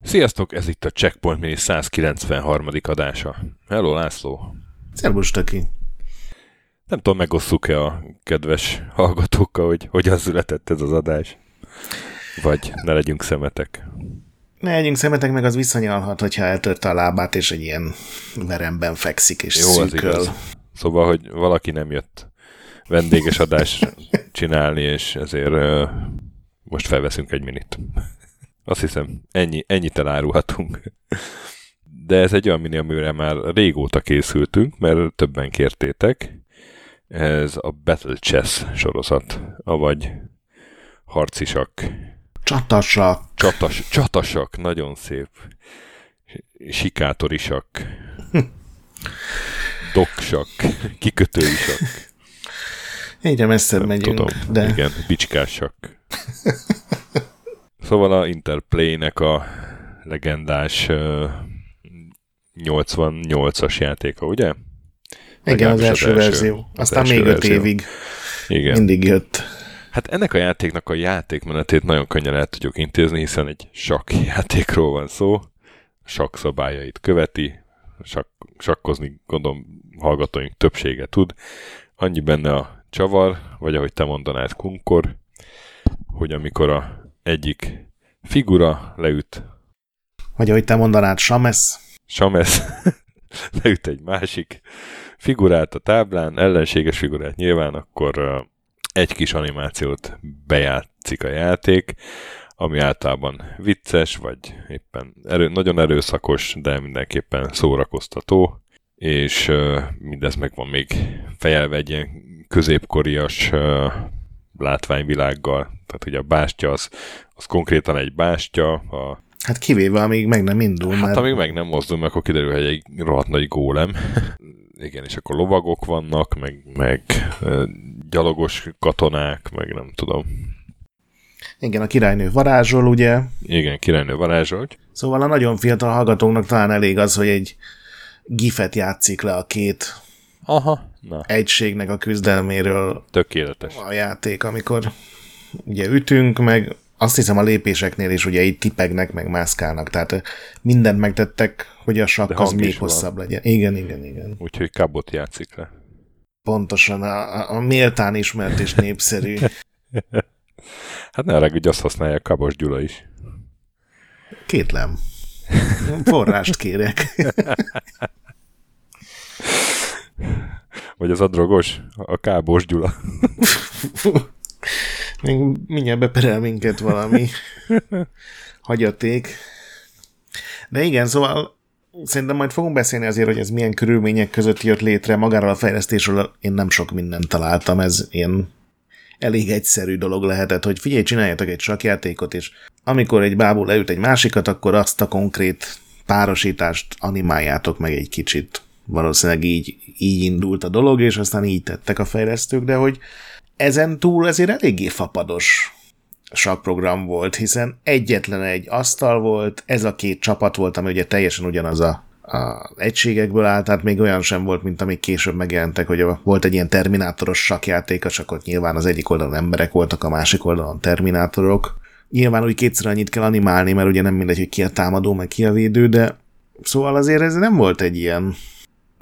Sziasztok, ez itt a Checkpoint Mini 193. adása. Hello, László. Szervus, Taki. Nem tudom, megosszuk-e a kedves hallgatókkal, hogy hogyan született ez az adás. Vagy ne legyünk szemetek. Ne legyünk szemetek, meg az visszanyalhat, hogyha eltörte a lábát, és egy ilyen veremben fekszik, és Jó, szűköl. Az igaz. Szóval, hogy valaki nem jött vendéges adást csinálni, és ezért uh, most felveszünk egy minit. Azt hiszem, ennyi, ennyit elárulhatunk. De ez egy olyan mini, amire már régóta készültünk, mert többen kértétek. Ez a Battle Chess sorozat, avagy harcisak. Csatasak. Csatas, csatasak, nagyon szép. Sikátorisak. Doksak. Kikötőisak. Egyre messzebb megyünk. Tudom, de... igen, bicskásak. Szóval a Interplay-nek a legendás uh, 88-as játéka, ugye? Igen, az első, az első verzió. Aztán az még öt évig Igen. mindig jött. Hát ennek a játéknak a játékmenetét nagyon könnyen el tudjuk intézni, hiszen egy sakk játékról van szó, sakk szabályait követi, sakk, sakkozni gondolom hallgatóink többsége tud. Annyi benne a csavar, vagy ahogy te mondanád, kunkor, hogy amikor a egyik figura leüt. Vagy ahogy te mondanád, Sames. Sames leüt egy másik figurát a táblán, ellenséges figurát nyilván, akkor egy kis animációt bejátszik a játék, ami általában vicces, vagy éppen erő, nagyon erőszakos, de mindenképpen szórakoztató, és uh, mindez meg van még fejelve egy ilyen középkorias uh, látványvilággal. Tehát ugye a bástya az, az konkrétan egy bástya. A... Hát kivéve, amíg meg nem indul. Hát mert... amíg meg nem mozdul, meg akkor kiderül, hogy egy rohadt nagy gólem. Igen, és akkor lovagok vannak, meg, meg gyalogos katonák, meg nem tudom. Igen, a királynő varázsol, ugye? Igen, királynő varázsol. Szóval a nagyon fiatal hallgatóknak talán elég az, hogy egy gifet játszik le a két Aha, na. egységnek a küzdelméről. Tökéletes. A játék, amikor ugye ütünk, meg azt hiszem a lépéseknél is ugye így tipegnek, meg mászkálnak, tehát mindent megtettek, hogy a sakk az még hosszabb legyen. Igen, igen, igen. Úgyhogy kabot játszik le. Pontosan, a, a méltán ismert és népszerű. hát ne hogy azt használja Kabos Gyula is. Kétlem. Forrást kérek. Vagy az a drogos, a Kábos Gyula. Még mindjárt beperel minket valami hagyaték. De igen, szóval szerintem majd fogunk beszélni azért, hogy ez milyen körülmények között jött létre. Magáról a fejlesztésről én nem sok mindent találtam, ez ilyen elég egyszerű dolog lehetett, hogy figyelj, csináljatok egy sakjátékot, és amikor egy bábú leüt egy másikat, akkor azt a konkrét párosítást animáljátok meg egy kicsit. Valószínűleg így, így indult a dolog, és aztán így tettek a fejlesztők, de hogy ezen túl ezért eléggé fapados sakprogram volt, hiszen egyetlen egy asztal volt, ez a két csapat volt, ami ugye teljesen ugyanaz a, a egységekből állt, tehát még olyan sem volt, mint amik később megjelentek, hogy volt egy ilyen terminátoros sakjáték, csak ott nyilván az egyik oldalon emberek voltak, a másik oldalon terminátorok. Nyilván úgy kétszer annyit kell animálni, mert ugye nem mindegy, hogy ki a támadó, meg ki a védő, de szóval azért ez nem volt egy ilyen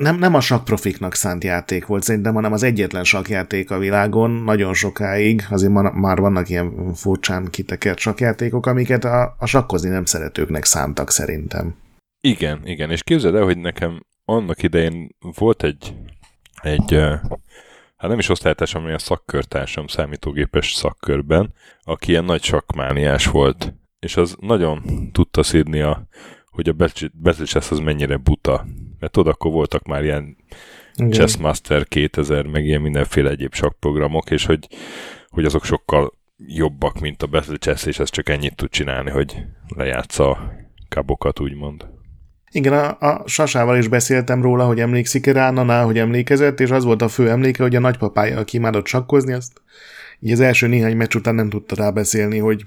nem, nem a sakprofiknak szánt játék volt szerintem, hanem az egyetlen sakjáték a világon nagyon sokáig, azért ma, már vannak ilyen furcsán kitekert sakjátékok, amiket a, a sakkozni nem szeretőknek szántak szerintem. Igen, igen, és képzeld el, hogy nekem annak idején volt egy, egy hát nem is osztálytársam, hanem a szakkörtársam számítógépes szakkörben, aki ilyen nagy sakmániás volt, és az nagyon tudta szídni a, hogy a Battle az mennyire buta mert tudod, akkor voltak már ilyen Igen. Chessmaster 2000, meg ilyen mindenféle egyéb programok, és hogy, hogy azok sokkal jobbak, mint a Battle Chess, és ez csak ennyit tud csinálni, hogy lejátsza a kabokat, úgymond. Igen, a, a Sasával is beszéltem róla, hogy emlékszik rá, Naná, hogy emlékezett, és az volt a fő emléke, hogy a nagypapája, aki imádott sakkozni, azt így az első néhány meccs után nem tudta rábeszélni, hogy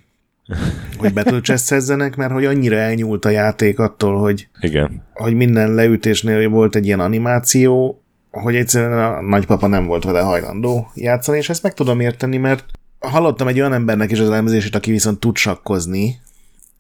hogy betölcseszezzenek, mert hogy annyira elnyúlt a játék attól, hogy, Igen. hogy minden leütésnél volt egy ilyen animáció, hogy egyszerűen a nagypapa nem volt vele hajlandó játszani, és ezt meg tudom érteni, mert hallottam egy olyan embernek is az elemzését, aki viszont tud sakkozni,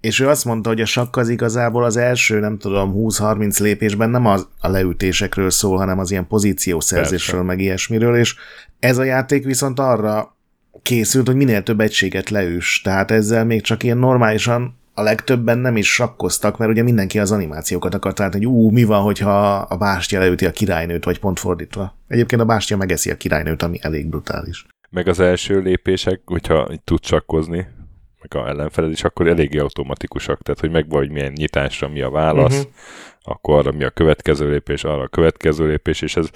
és ő azt mondta, hogy a sakk az igazából az első, nem tudom, 20-30 lépésben nem az a leütésekről szól, hanem az ilyen pozíciószerzésről, Persze. meg ilyesmiről, és ez a játék viszont arra készült, hogy minél több egységet leüss, tehát ezzel még csak ilyen normálisan a legtöbben nem is sakkoztak, mert ugye mindenki az animációkat akart látni, hogy ú, mi van, hogyha a bástya leüti a királynőt, vagy pont fordítva. Egyébként a bástya megeszi a királynőt, ami elég brutális. Meg az első lépések, hogyha tud sakkozni, meg a ellenfeled is, akkor eléggé automatikusak, tehát hogy meg vagy milyen nyitásra mi a válasz, uh-huh. akkor arra mi a következő lépés, arra a következő lépés, és ez,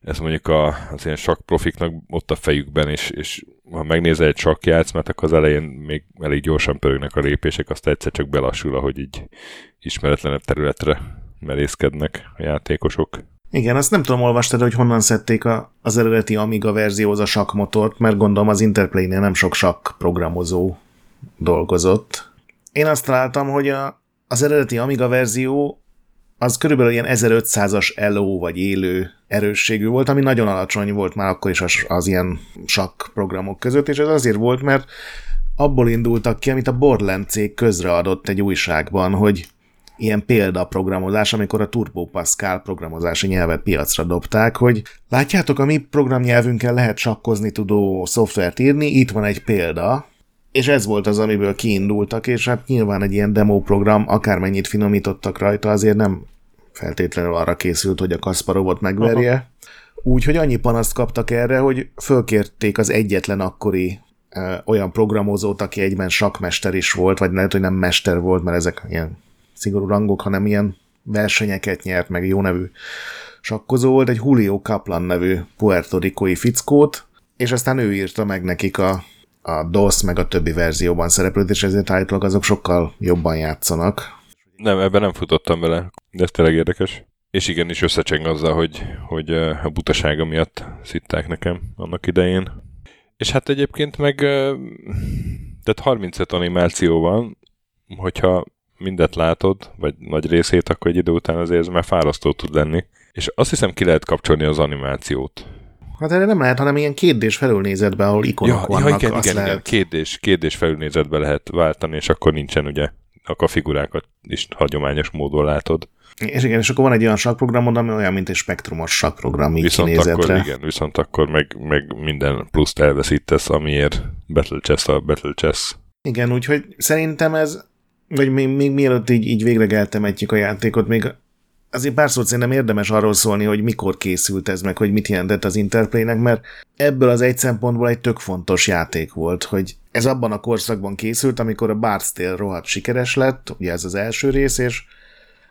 ez mondjuk a, az ilyen sakk profiknak ott a fejükben, és, és ha megnézel egy sakkjátszmát, akkor az elején még elég gyorsan pörögnek a lépések, azt egyszer csak belassul, ahogy így ismeretlenebb területre merészkednek a játékosok. Igen, azt nem tudom, olvastad, hogy honnan szedték a, az eredeti Amiga verzióhoz a sakkmotort, mert gondolom az Interplay-nél nem sok sakk programozó dolgozott. Én azt találtam, hogy a, az eredeti Amiga verzió az körülbelül ilyen 1500-as LO vagy élő erősségű volt, ami nagyon alacsony volt már akkor is az, az ilyen sakk programok között, és ez azért volt, mert abból indultak ki, amit a Borland cég közreadott egy újságban, hogy ilyen példaprogramozás, amikor a Turbo Pascal programozási nyelvet piacra dobták, hogy látjátok, a mi programnyelvünkkel lehet sakkozni tudó szoftvert írni, itt van egy példa, és ez volt az, amiből kiindultak, és hát nyilván egy ilyen demo program, akármennyit finomítottak rajta, azért nem feltétlenül arra készült, hogy a Kasparovot megverje. Úgyhogy annyi panaszt kaptak erre, hogy fölkérték az egyetlen akkori ö, olyan programozót, aki egyben sakmester is volt, vagy lehet, hogy nem mester volt, mert ezek ilyen szigorú rangok, hanem ilyen versenyeket nyert, meg jó nevű sakkozó volt, egy Julio Kaplan nevű puertorikói fickót, és aztán ő írta meg nekik a a DOS meg a többi verzióban szereplőt, és ezért állítólag azok sokkal jobban játszanak. Nem, ebben nem futottam bele, de ez tényleg érdekes. És igenis összecseng azzal, hogy, hogy a butasága miatt szitták nekem annak idején. És hát egyébként meg tehát 35 animáció van, hogyha mindet látod, vagy nagy részét, akkor egy idő után azért ez már fárasztó tud lenni. És azt hiszem ki lehet kapcsolni az animációt. Hát erre nem lehet, hanem ilyen kétdés felülnézetben, ahol ikonok ja, vannak. Ja, igen, igen, lehet... igen. Kétdés, kétdés felülnézetbe lehet váltani, és akkor nincsen ugye, akkor a figurákat is hagyományos módon látod. És igen, és akkor van egy olyan sakprogramod, ami olyan, mint egy spektrumos sakprogram így viszont kinézetre. akkor, igen, viszont akkor meg, meg minden pluszt elveszítesz, amiért Battle Chess a Battle Chess. Igen, úgyhogy szerintem ez, vagy még, még mielőtt így, így végre eltemetjük a játékot, még azért pár szót szerintem érdemes arról szólni, hogy mikor készült ez, meg hogy mit jelentett az Interplaynek, mert ebből az egy szempontból egy tök fontos játék volt, hogy ez abban a korszakban készült, amikor a Bard's Tale rohadt sikeres lett, ugye ez az első rész, és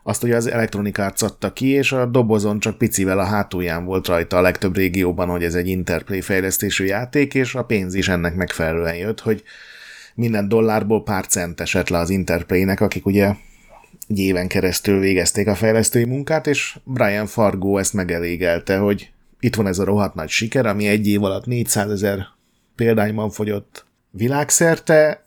azt ugye az Electronic Arts adta ki, és a dobozon csak picivel a hátulján volt rajta a legtöbb régióban, hogy ez egy Interplay fejlesztésű játék, és a pénz is ennek megfelelően jött, hogy minden dollárból pár cent esett le az Interplaynek, akik ugye egy éven keresztül végezték a fejlesztői munkát, és Brian Fargo ezt megelégelte, hogy itt van ez a rohadt nagy siker, ami egy év alatt 400 ezer példányban fogyott világszerte,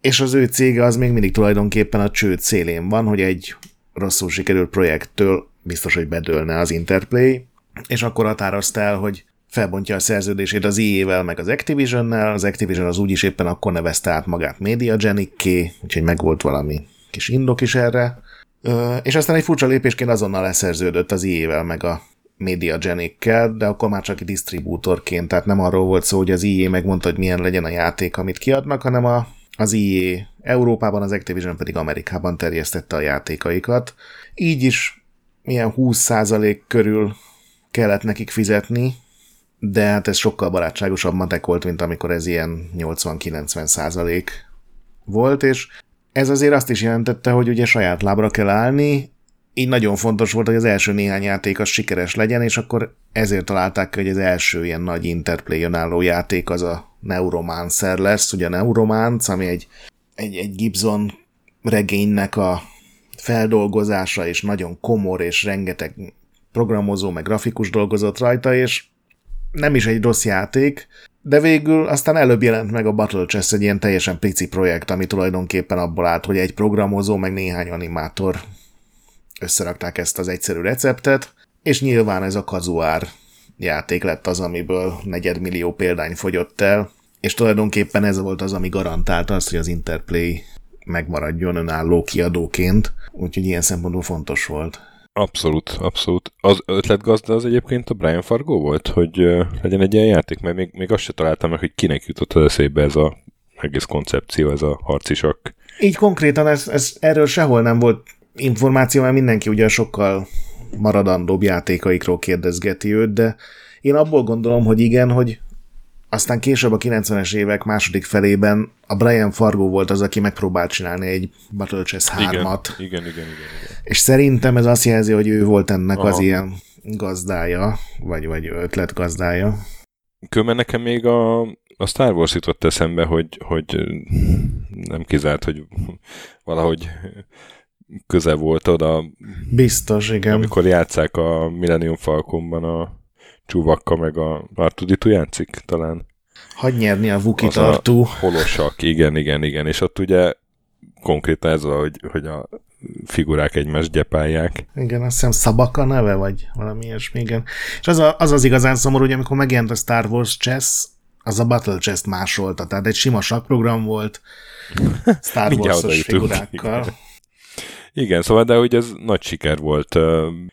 és az ő cége az még mindig tulajdonképpen a csőd szélén van, hogy egy rosszul sikerült projekttől biztos, hogy bedőlne az Interplay, és akkor határozta el, hogy felbontja a szerződését az EA-vel, meg az Activision-nel, az Activision az úgyis éppen akkor nevezte át magát Mediagenic-ké, úgyhogy megvolt valami kis indok is erre, és aztán egy furcsa lépésként azonnal leszerződött az IE-vel, meg a Media Genikkel, de akkor már csak disztribútorként, tehát nem arról volt szó, hogy az IE megmondta, hogy milyen legyen a játék, amit kiadnak, hanem a, az IE Európában, az Activision pedig Amerikában terjesztette a játékaikat. Így is milyen 20% körül kellett nekik fizetni, de hát ez sokkal barátságosabb matek volt, mint amikor ez ilyen 80-90 százalék volt, és ez azért azt is jelentette, hogy ugye saját lábra kell állni, így nagyon fontos volt, hogy az első néhány játék az sikeres legyen, és akkor ezért találták ki, hogy az első ilyen nagy interplay álló játék az a Neuromancer lesz, ugye a Neuromance, ami egy, egy, egy Gibson regénynek a feldolgozása, és nagyon komor, és rengeteg programozó, meg grafikus dolgozott rajta, és nem is egy rossz játék, de végül aztán előbb jelent meg a Battle Chess egy ilyen teljesen pici projekt, ami tulajdonképpen abból állt, hogy egy programozó, meg néhány animátor összerakták ezt az egyszerű receptet, és nyilván ez a kazuár játék lett az, amiből negyedmillió példány fogyott el, és tulajdonképpen ez volt az, ami garantálta azt, hogy az Interplay megmaradjon önálló kiadóként, úgyhogy ilyen szempontból fontos volt. Abszolút, abszolút. Az ötletgazda az egyébként a Brian Fargo volt, hogy uh, legyen egy ilyen játék, mert még, még azt se találtam meg, hogy kinek jutott az eszébe ez a egész koncepció, ez a harcisak. Így konkrétan ez, ez, erről sehol nem volt információ, mert mindenki ugye sokkal maradandóbb játékaikról kérdezgeti őt, de én abból gondolom, hogy igen, hogy aztán később a 90-es évek második felében a Brian Fargo volt az, aki megpróbált csinálni egy Battle Chess 3-at. Igen, igen, igen, igen, igen. És szerintem ez azt jelzi, hogy ő volt ennek Aha. az ilyen gazdája, vagy, vagy ötletgazdája. Különben nekem még a, a Star Wars jutott eszembe, hogy, hogy nem kizárt, hogy valahogy köze volt oda. Biztos, igen. Amikor játszák a Millennium Falconban a Csuvakka meg a Artuditu játszik talán. Hagy nyerni a Vuki tartó. Holosak, igen, igen, igen. És ott ugye konkrétan ez a, hogy, hogy a figurák egymást gyepálják. Igen, azt hiszem Szabaka neve, vagy valami ilyesmi, igen. És az, a, az az igazán szomorú, hogy amikor megjelent a Star Wars Chess, az a Battle Chess másolta, tehát egy sima sakprogram volt Star Wars-os figurákkal. Igen. Igen, szóval, de hogy ez nagy siker volt.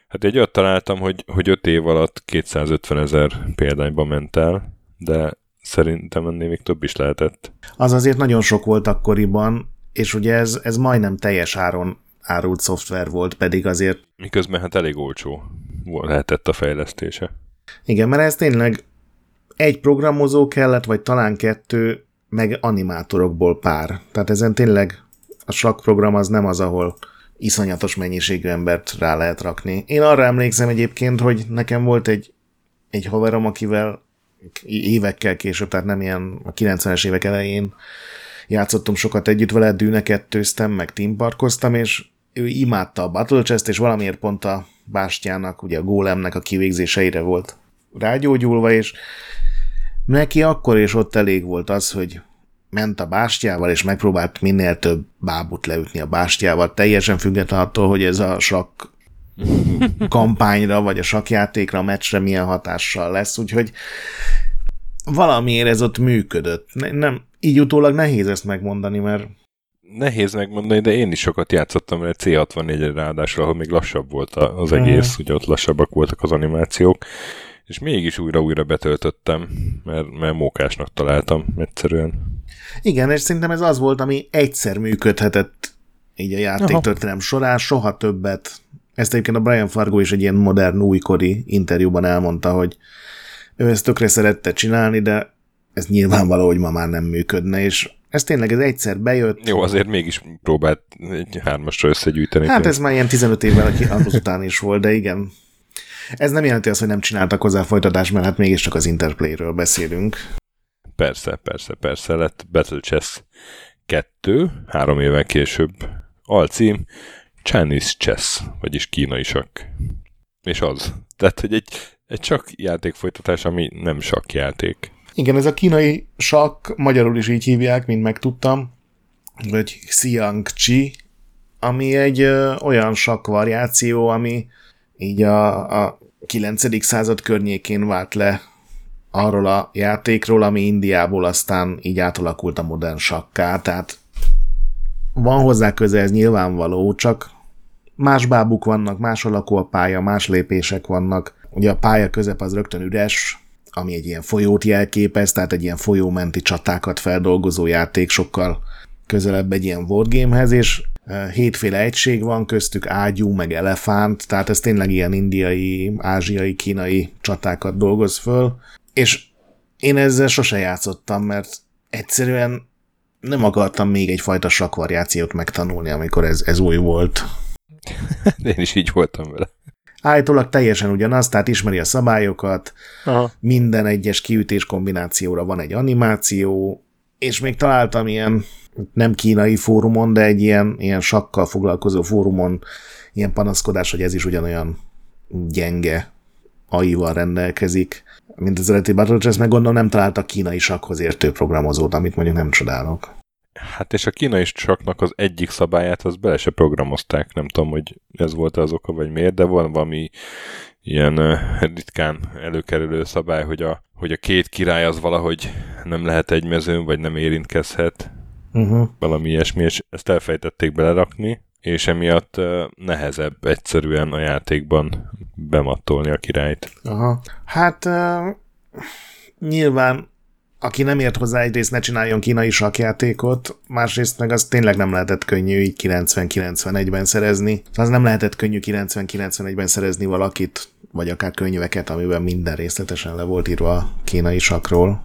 Hát egy olyat találtam, hogy, hogy öt év alatt 250 ezer példányba ment el, de szerintem ennél még több is lehetett. Az azért nagyon sok volt akkoriban, és ugye ez, ez majdnem teljes áron árult szoftver volt, pedig azért... Miközben hát elég olcsó lehetett a fejlesztése. Igen, mert ez tényleg egy programozó kellett, vagy talán kettő, meg animátorokból pár. Tehát ezen tényleg a SLAC program az nem az, ahol iszonyatos mennyiségű embert rá lehet rakni. Én arra emlékszem egyébként, hogy nekem volt egy, egy haverom, akivel évekkel később, tehát nem ilyen a 90-es évek elején játszottam sokat együtt vele, dűnekettőztem, meg teamparkoztam, és ő imádta a Battle Chest, és valamiért pont a bástyának, ugye a gólemnek a kivégzéseire volt rágyógyulva, és neki akkor és ott elég volt az, hogy ment a bástyával, és megpróbált minél több bábut leütni a bástyával, teljesen független attól, hogy ez a sakk kampányra, vagy a sakjátékra, a meccsre milyen hatással lesz, úgyhogy valamiért ez ott működött. Nem, így utólag nehéz ezt megmondani, mert Nehéz megmondani, de én is sokat játszottam vele C64-re ráadásul, ahol még lassabb volt az egész, mm. ugye ott lassabbak voltak az animációk, és mégis újra-újra betöltöttem, mert, mert mókásnak találtam egyszerűen. Igen, és szerintem ez az volt, ami egyszer működhetett így a játéktörténelem során, soha többet. Ezt egyébként a Brian Fargo is egy ilyen modern, újkori interjúban elmondta, hogy ő ezt tökre szerette csinálni, de ez nyilvánvaló, hogy ma már nem működne, és ez tényleg ez egyszer bejött. Jó, azért mégis próbált egy hármasra összegyűjteni. Hát ez már ilyen 15 évvel az után is volt, de igen. Ez nem jelenti azt, hogy nem csináltak hozzá folytatást, mert hát mégiscsak az Interplay-ről beszélünk. Persze, persze, persze, lett Battle Chess 2, három évvel később. Alcím Chinese Chess, vagyis kínai sakk. És az. Tehát, hogy egy, egy csak játékfolytatás, ami nem játék. Igen, ez a kínai sakk, magyarul is így hívják, mint megtudtam, vagy Xiang Chi, ami egy ö, olyan sakk variáció, ami így a, a 9. század környékén vált le arról a játékról, ami Indiából aztán így átalakult a modern sakká, tehát van hozzá köze, ez nyilvánvaló, csak más bábuk vannak, más alakú a pálya, más lépések vannak. Ugye a pálya közep az rögtön üres, ami egy ilyen folyót jelképez, tehát egy ilyen folyómenti csatákat feldolgozó játék sokkal közelebb egy ilyen wargamehez, és e, hétféle egység van, köztük ágyú, meg elefánt, tehát ez tényleg ilyen indiai, ázsiai, kínai csatákat dolgoz föl, és én ezzel sose játszottam, mert egyszerűen nem akartam még egyfajta sakvariációt megtanulni, amikor ez, ez új volt. Én is így voltam vele. Állítólag teljesen ugyanaz, tehát ismeri a szabályokat, Aha. minden egyes kiütés kombinációra van egy animáció, és még találtam ilyen nem kínai fórumon, de egy ilyen, ilyen sakkal foglalkozó fórumon ilyen panaszkodás, hogy ez is ugyanolyan gyenge AI-val rendelkezik, mint az eredeti Battle Chess, meg gondolom nem találtak kínai sakhoz értő programozót, amit mondjuk nem csodálok. Hát és a kínai saknak az egyik szabályát az bele se programozták, nem tudom, hogy ez volt az oka, vagy miért, de van valami ilyen ritkán előkerülő szabály, hogy a, hogy a két király az valahogy nem lehet egy mezőn, vagy nem érintkezhet, uh-huh. valami ilyesmi, és ezt elfejtették belerakni, és emiatt nehezebb egyszerűen a játékban bemattolni a királyt. Aha. Hát nyilván aki nem ért hozzá, egyrészt ne csináljon kínai sakjátékot, másrészt meg az tényleg nem lehetett könnyű így 90-91-ben szerezni. Az nem lehetett könnyű 90-91-ben szerezni valakit, vagy akár könyveket, amiben minden részletesen le volt írva a kínai sakról.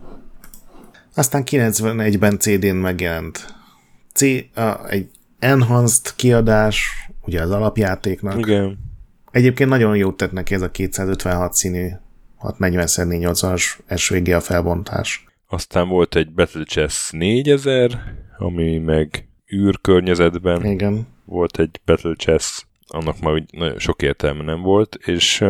Aztán 91-ben CD-n megjelent C, a, egy enhanced kiadás, ugye az alapjátéknak. Igen. Egyébként nagyon jót tett neki ez a 256 színű 640x480-as SVG a felbontás. Aztán volt egy Battle Chess 4000, ami meg űrkörnyezetben Igen. volt egy Battle Chess, annak már úgy nagyon sok értelme nem volt, és,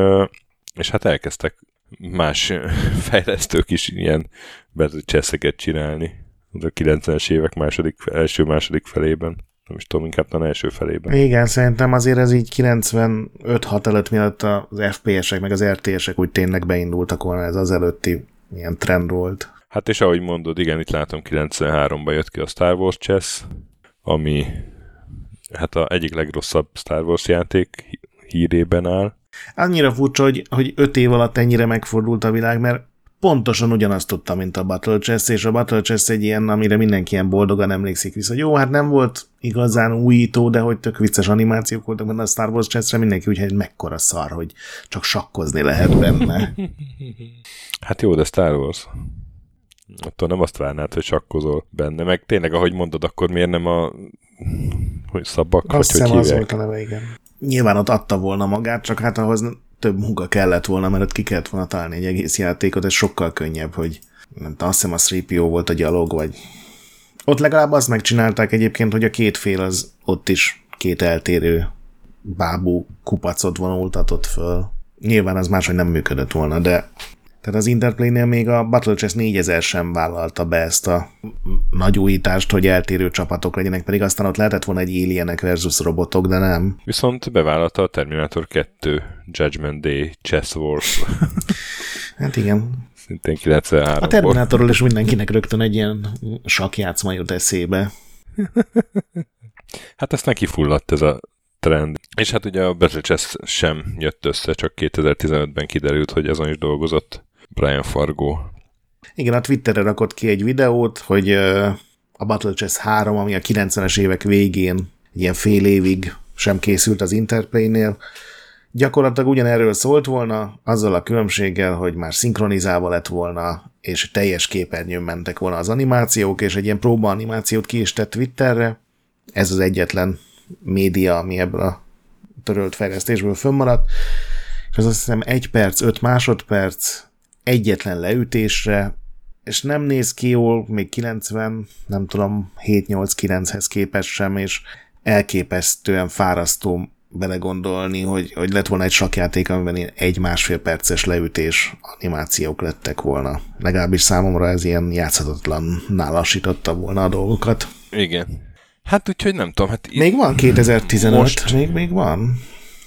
és hát elkezdtek más fejlesztők is ilyen Battle Chess-eket csinálni a 90-es évek második, első-második felében. Nem is tudom, inkább a első felében. Igen, szerintem azért ez így 95-6 előtt, mielőtt az FPS-ek meg az RTS-ek úgy tényleg beindultak volna, ez az előtti ilyen trend volt. Hát és ahogy mondod, igen, itt látom 93-ban jött ki a Star Wars Chess, ami hát a egyik legrosszabb Star Wars játék hírében áll. Annyira furcsa, hogy, hogy öt év alatt ennyire megfordult a világ, mert pontosan ugyanazt tudta, mint a Battle Chess, és a Battle Chess egy ilyen, amire mindenki ilyen boldogan emlékszik vissza. Jó, hát nem volt igazán újító, de hogy tök vicces animációk voltak benne a Star Wars Chessre, mindenki úgy, hogy mekkora szar, hogy csak sakkozni lehet benne. hát jó, de Star Wars. Attól nem azt várnád, hogy sakkozol benne, meg tényleg, ahogy mondod, akkor miért nem a hogy szabak, Azt hogy hogy az volt a neve, igen. Nyilván ott adta volna magát, csak hát ahhoz több munka kellett volna, mert ott ki kellett volna találni egy egész játékot, ez sokkal könnyebb, hogy nem azt hiszem a 3 volt a gyalog, vagy ott legalább azt megcsinálták egyébként, hogy a két fél az ott is két eltérő bábú kupacot vonultatott föl. Nyilván az máshogy nem működött volna, de tehát az Interplay-nél még a Battle Chess 4000 sem vállalta be ezt a nagy újítást, hogy eltérő csapatok legyenek, pedig aztán ott lehetett volna egy alienek versus robotok, de nem. Viszont bevállalta a Terminator 2 Judgment Day Chess Wars. hát igen. Szintén 93 A Terminatorról is mindenkinek rögtön egy ilyen sakjátszma jut eszébe. hát ezt neki fulladt ez a trend. És hát ugye a Battle Chess sem jött össze, csak 2015-ben kiderült, hogy azon is dolgozott Brian Fargo. Igen, a Twitterre rakott ki egy videót, hogy a Battle Chess 3, ami a 90-es évek végén ilyen fél évig sem készült az Interplay-nél, gyakorlatilag ugyanerről szólt volna, azzal a különbséggel, hogy már szinkronizálva lett volna, és teljes képernyőn mentek volna az animációk, és egy ilyen próba animációt ki is tett Twitterre. Ez az egyetlen média, ami ebből a törölt fejlesztésből fönnmaradt, és az azt hiszem egy perc, öt másodperc, egyetlen leütésre, és nem néz ki jól, még 90, nem tudom, 7-8-9-hez képest sem, és elképesztően fárasztó belegondolni, hogy, hogy lett volna egy sakjáték, amiben egy-másfél perces leütés animációk lettek volna. Legalábbis számomra ez ilyen játszhatatlan lassította volna a dolgokat. Igen. Hát úgyhogy nem tudom. Hát még van 2015, most... még, még van.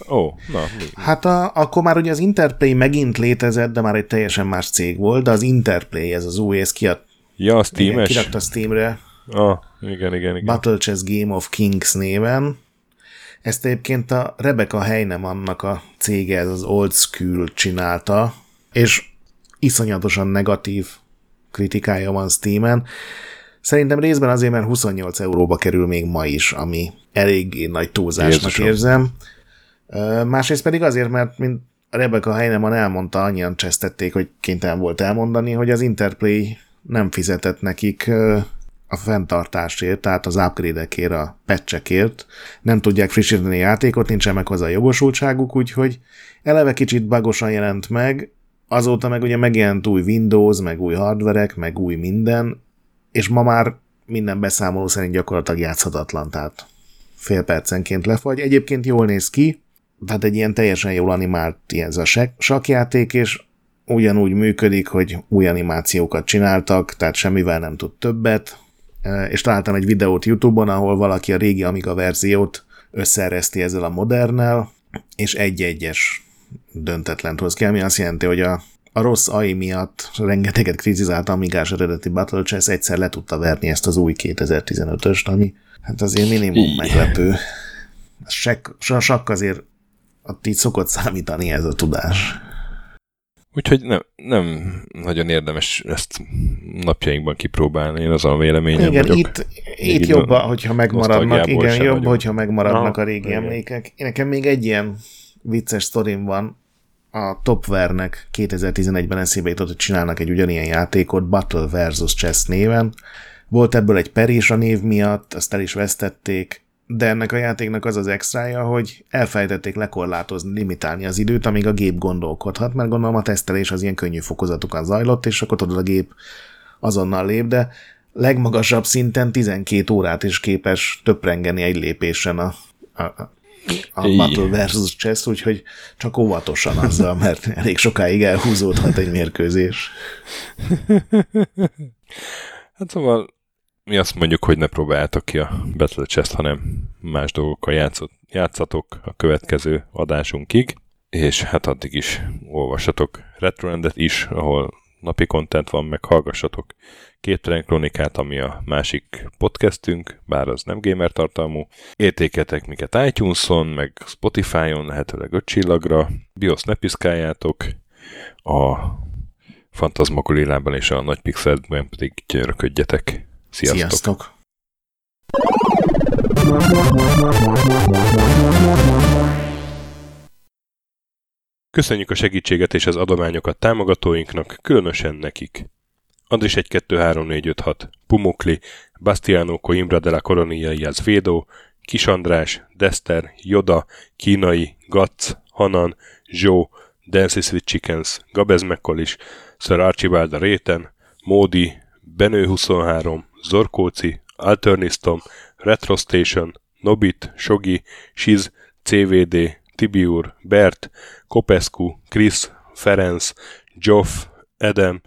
Ó, na. Mi? Hát a, akkor már ugye az Interplay megint létezett, de már egy teljesen más cég volt, de az Interplay, ez az új, ez kiad, ja, a Steam-es? kirakta Steamre. Ah, igen, igen, igen. Battle Chess Game of Kings néven. Ezt egyébként a Rebecca annak a cége, ez az Old School csinálta, és iszonyatosan negatív kritikája van Steamen. Szerintem részben azért, mert 28 euróba kerül még ma is, ami eléggé nagy túlzásnak Jézusom. érzem. Másrészt pedig azért, mert mint Rebecca Heinemann elmondta, annyian csesztették, hogy kénytelen volt elmondani, hogy az Interplay nem fizetett nekik a fenntartásért, tehát az upgrade-ekért, a patchekért, nem tudják frissíteni a játékot, nincsen meg hozzá a jogosultságuk, úgyhogy eleve kicsit bagosan jelent meg, azóta meg ugye megjelent új Windows, meg új hardverek, meg új minden, és ma már minden beszámoló szerint gyakorlatilag játszhatatlan, tehát fél percenként lefagy. Egyébként jól néz ki, tehát egy ilyen teljesen jól animált ilyen sakjáték, és ugyanúgy működik, hogy új animációkat csináltak, tehát semmivel nem tud többet, e, és találtam egy videót YouTube-on, ahol valaki a régi Amiga verziót összeereszti ezzel a modernel, és egy-egyes döntetlen hoz ki, ami azt jelenti, hogy a, a rossz AI miatt rengeteget kritizált Amigás eredeti Battle Chess egyszer le tudta verni ezt az új 2015-öst, ami hát azért minimum meglepő. A sakk azért ott így szokott számítani ez a tudás. Úgyhogy nem, nem nagyon érdemes ezt napjainkban kipróbálni, én az a véleményem Igen, vagyok. itt, itt jobb, hogyha megmaradnak, igen, jobb, vagyok. hogyha megmaradnak Aha, a régi igen. emlékek. Én nekem még egy ilyen vicces sztorim van, a Topware-nek 2011-ben eszébe jutott, hogy csinálnak egy ugyanilyen játékot, Battle versus Chess néven. Volt ebből egy perés a név miatt, azt el is vesztették, de ennek a játéknak az az extrája, hogy elfelejtették lekorlátozni, limitálni az időt, amíg a gép gondolkodhat, mert gondolom a tesztelés az ilyen könnyű fokozatokon zajlott, és akkor tudod, a gép azonnal lép, de legmagasabb szinten 12 órát is képes töprengeni egy lépésen a, a, a Battle versus Chess, úgyhogy csak óvatosan azzal, mert elég sokáig elhúzódhat egy mérkőzés. Hát szóval mi azt mondjuk, hogy ne próbáljátok ki a Battle Chess, hanem más dolgokkal játszott, játszatok a következő adásunkig, és hát addig is olvassatok Retroendet is, ahol napi kontent van, meg hallgassatok Képtelen Kronikát, ami a másik podcastünk, bár az nem gamer tartalmú. Értéketek minket iTunes-on, meg Spotify-on, lehetőleg öt csillagra. BIOS ne piszkáljátok, a Fantasmakulélában és a Nagy Pixelben pedig gyönyörködjetek. Sziasztok! Sziasztok. Köszönjük a segítséget és az adományokat támogatóinknak, különösen nekik. Andris 1 2 3 4 5 6, Pumukli, Bastiano Coimbra de la Coronilla Iaz Védó, Kis András, Dester, Joda, Kínai, Gatz, Hanan, Zsó, Dances with Chickens, Gabez Mekkolis, Sir Archibald a Réten, Módi, Benő 23, Zorkóci, Alternistom, Retrostation, Nobit, Sogi, Siz, CVD, Tibiur, Bert, Kopescu, Krisz, Ferenc, Joff, Edem,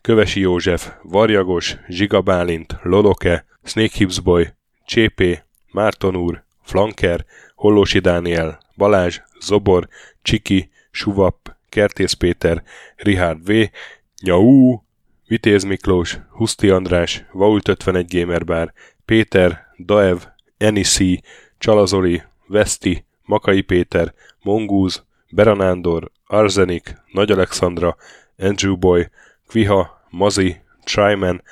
Kövesi József, Varjagos, Zsigabálint, Loloke, Snake Hips Boy, Csépé, Márton úr, Flanker, Hollósi Dániel, Balázs, Zobor, Csiki, Suvap, Kertész Péter, Richard V, Nyau, Vitéz Miklós, Huszti András, Vault 51 Gamerbar, Péter, Daev, Enisi, Csalazoli, Veszti, Makai Péter, Mongúz, Beranándor, Arzenik, Nagy Alexandra, Andrew Boy, Kviha, Mazi, Tryman,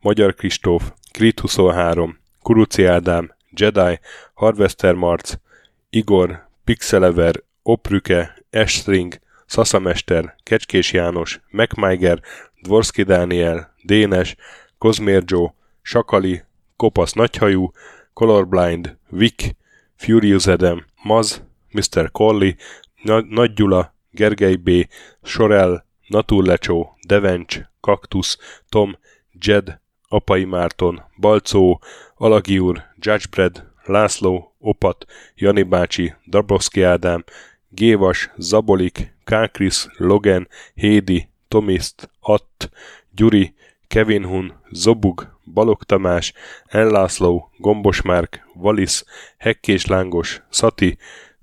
Magyar Kristóf, Krit 23, Kuruci Ádám, Jedi, Harvester Marc, Igor, Pixelever, Oprüke, Estring, Szaszamester, Kecskés János, MacMiger, Dvorski Dániel, Dénes, Kozmér Joe, Sakali, Kopasz Nagyhajú, Colorblind, Vic, Furious Adam, Maz, Mr. Corley, Nagy Gyula, Gergely B., Sorel, Naturlecsó, Devencs, Kaktusz, Tom, Jed, Apai Márton, Balcó, Alagi úr, Judgebred, László, Opat, Jani bácsi, Dabrowski Ádám, Gévas, Zabolik, Kákris, Logan, Hédi, Tomiszt, Att, Gyuri, Kevin Hun, Zobug, Balog Tamás, Enlászló, Gombos Márk, Valisz, Hekkés Lángos, Szati,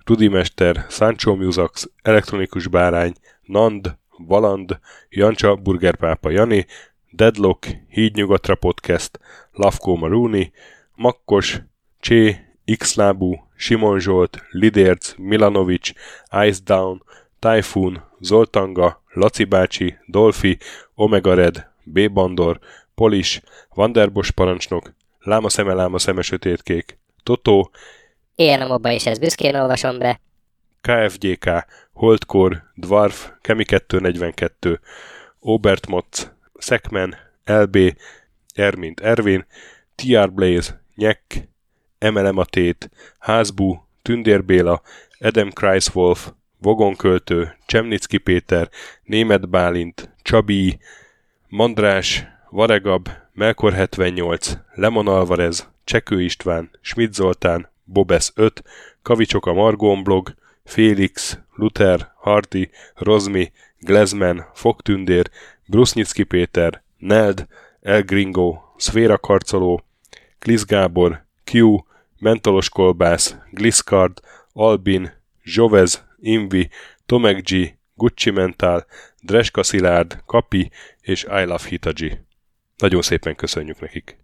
Rudimester, Sancho Musax, Elektronikus Bárány, Nand, Valand, Jancsa, Burgerpápa Jani, Deadlock, Hídnyugatra Podcast, Lavkó Maruni, Makkos, Csé, Xlábú, Simon Zsolt, Lidérc, Milanovic, Ice Down, Typhoon, Zoltanga, Laci bácsi, Dolfi, Omega Red, B. Bandor, Polis, Vanderbos parancsnok, Láma szeme, láma szeme sötétkék, Totó, Ilyen a mobba is, ez büszkén olvasom be. KFGK, Holdkor, Dwarf, Kemi 242, Obert Motz, Szekmen, LB, Ermint Ervin, TR Blaze, Nyek, MLM a Tét, Házbú, Tündér Béla, Adam Kreiswolf, Vogonköltő, Csemnicki Péter, Német Bálint, Csabi, Mandrás, Varegab, Melkor 78, Lemon Alvarez, Csekő István, Schmidt Zoltán, Bobesz 5, Kavicsok a Margón blog, Félix, Luther, Hardy, Rozmi, Glezman, Fogtündér, Brusnicki Péter, Neld, El Gringo, Szféra Karcoló, Klisz Gábor, Q, Mentolos Kolbász, Gliscard, Albin, Jovez, Invi, Tomek G, Gucci Mental, Dreska Szilárd, Kapi és I Love Hitaji. Nagyon szépen köszönjük nekik.